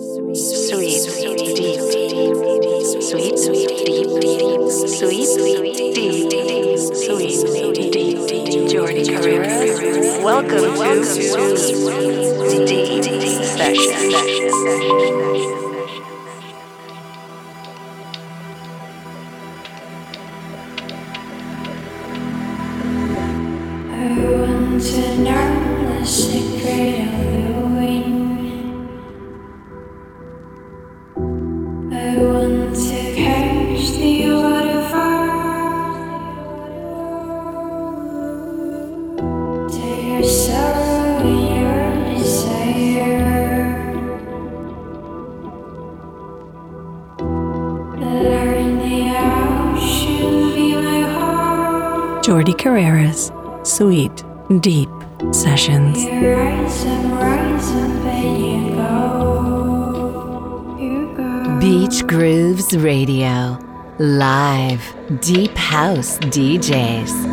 Sweet, sweet, deep, deep, sweet, sweet, deep, sweet, sweet, deep, deep, deep, Jordan Welcome to Deep Session. Deep House DJs.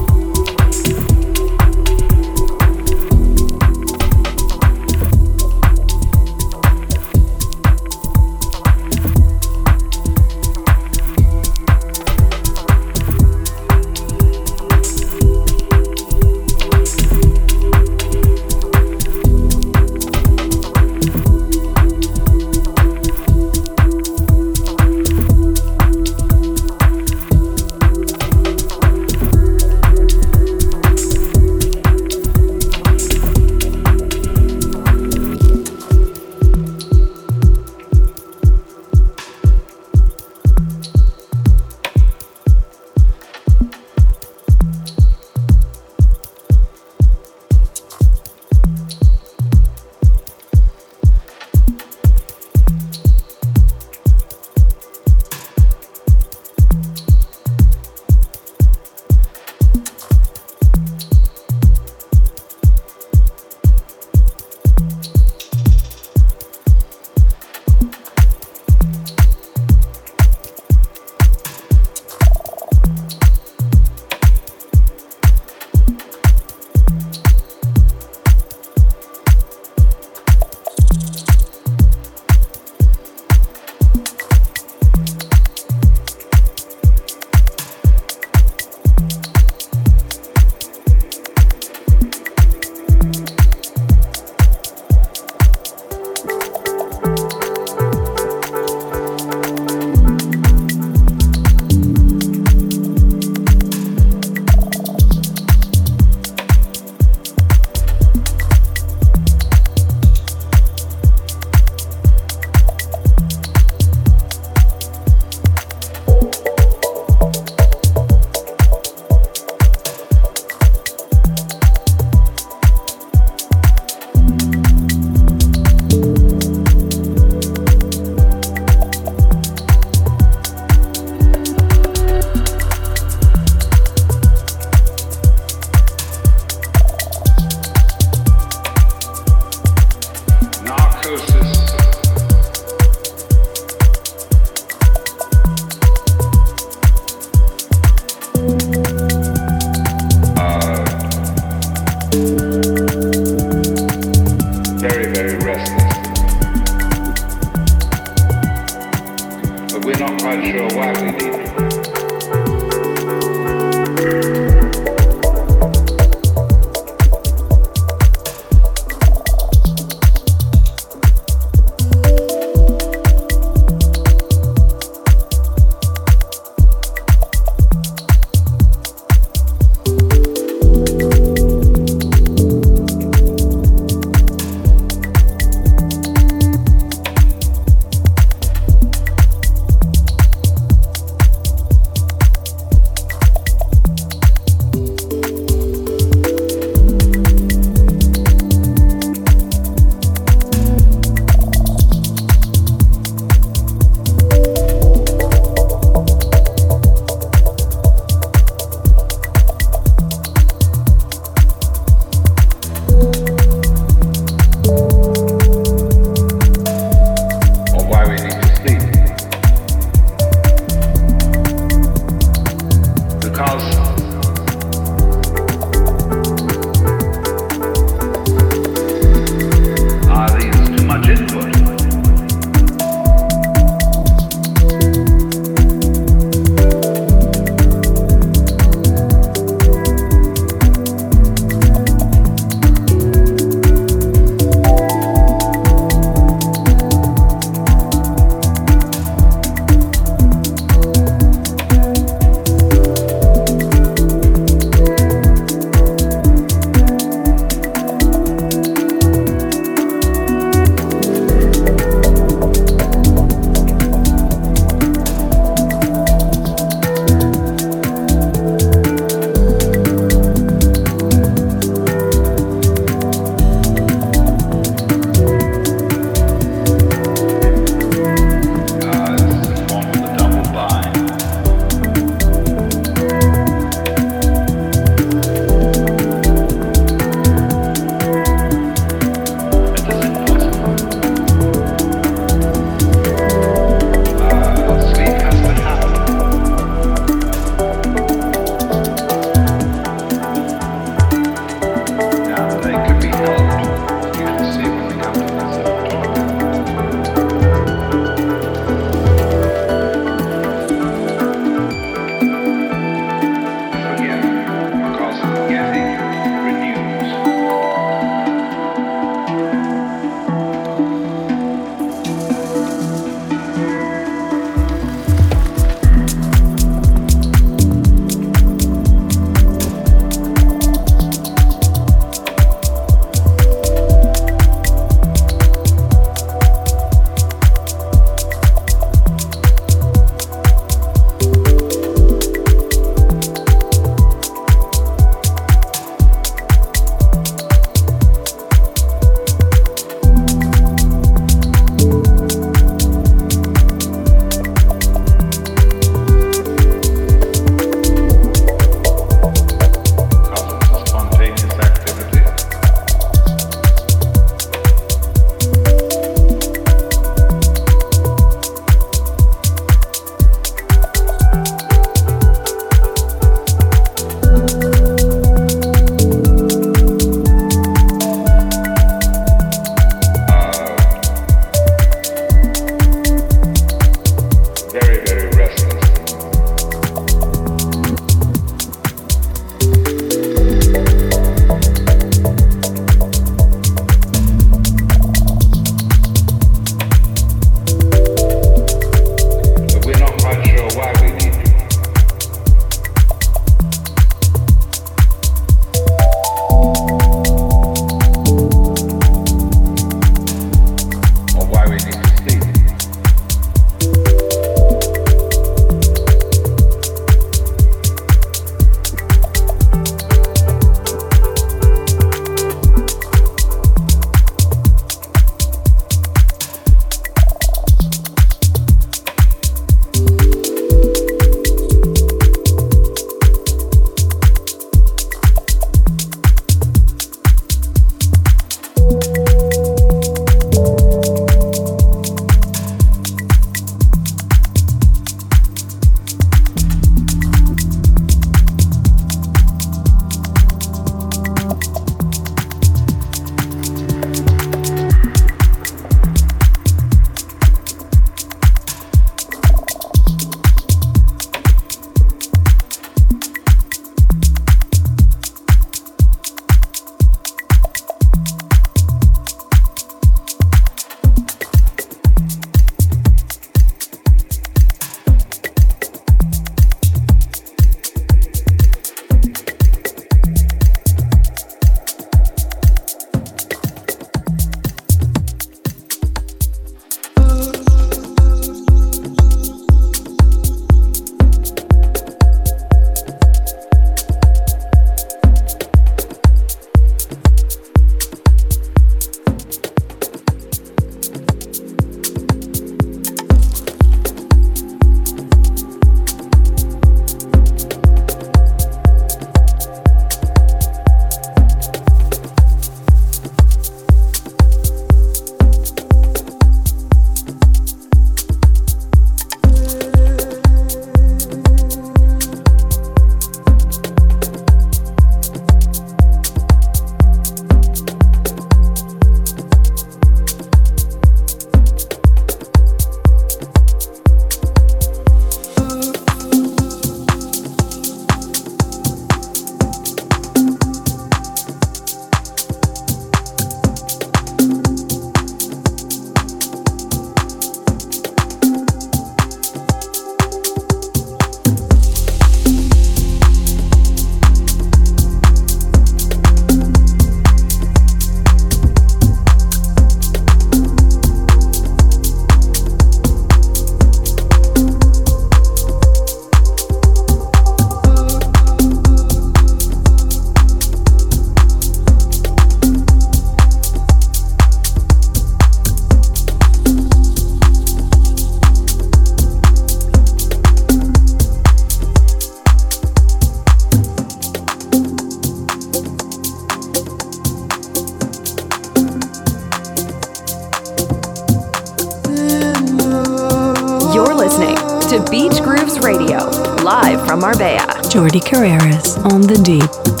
Jordi Carreras on the deep.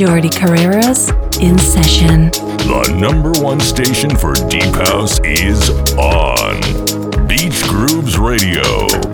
Jordi Carreras in session. The number one station for Deep House is on Beach Grooves Radio.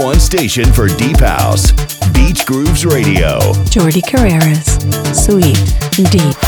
One station for Deep House, Beach Grooves Radio. Jordi Carreras, Sweet Deep.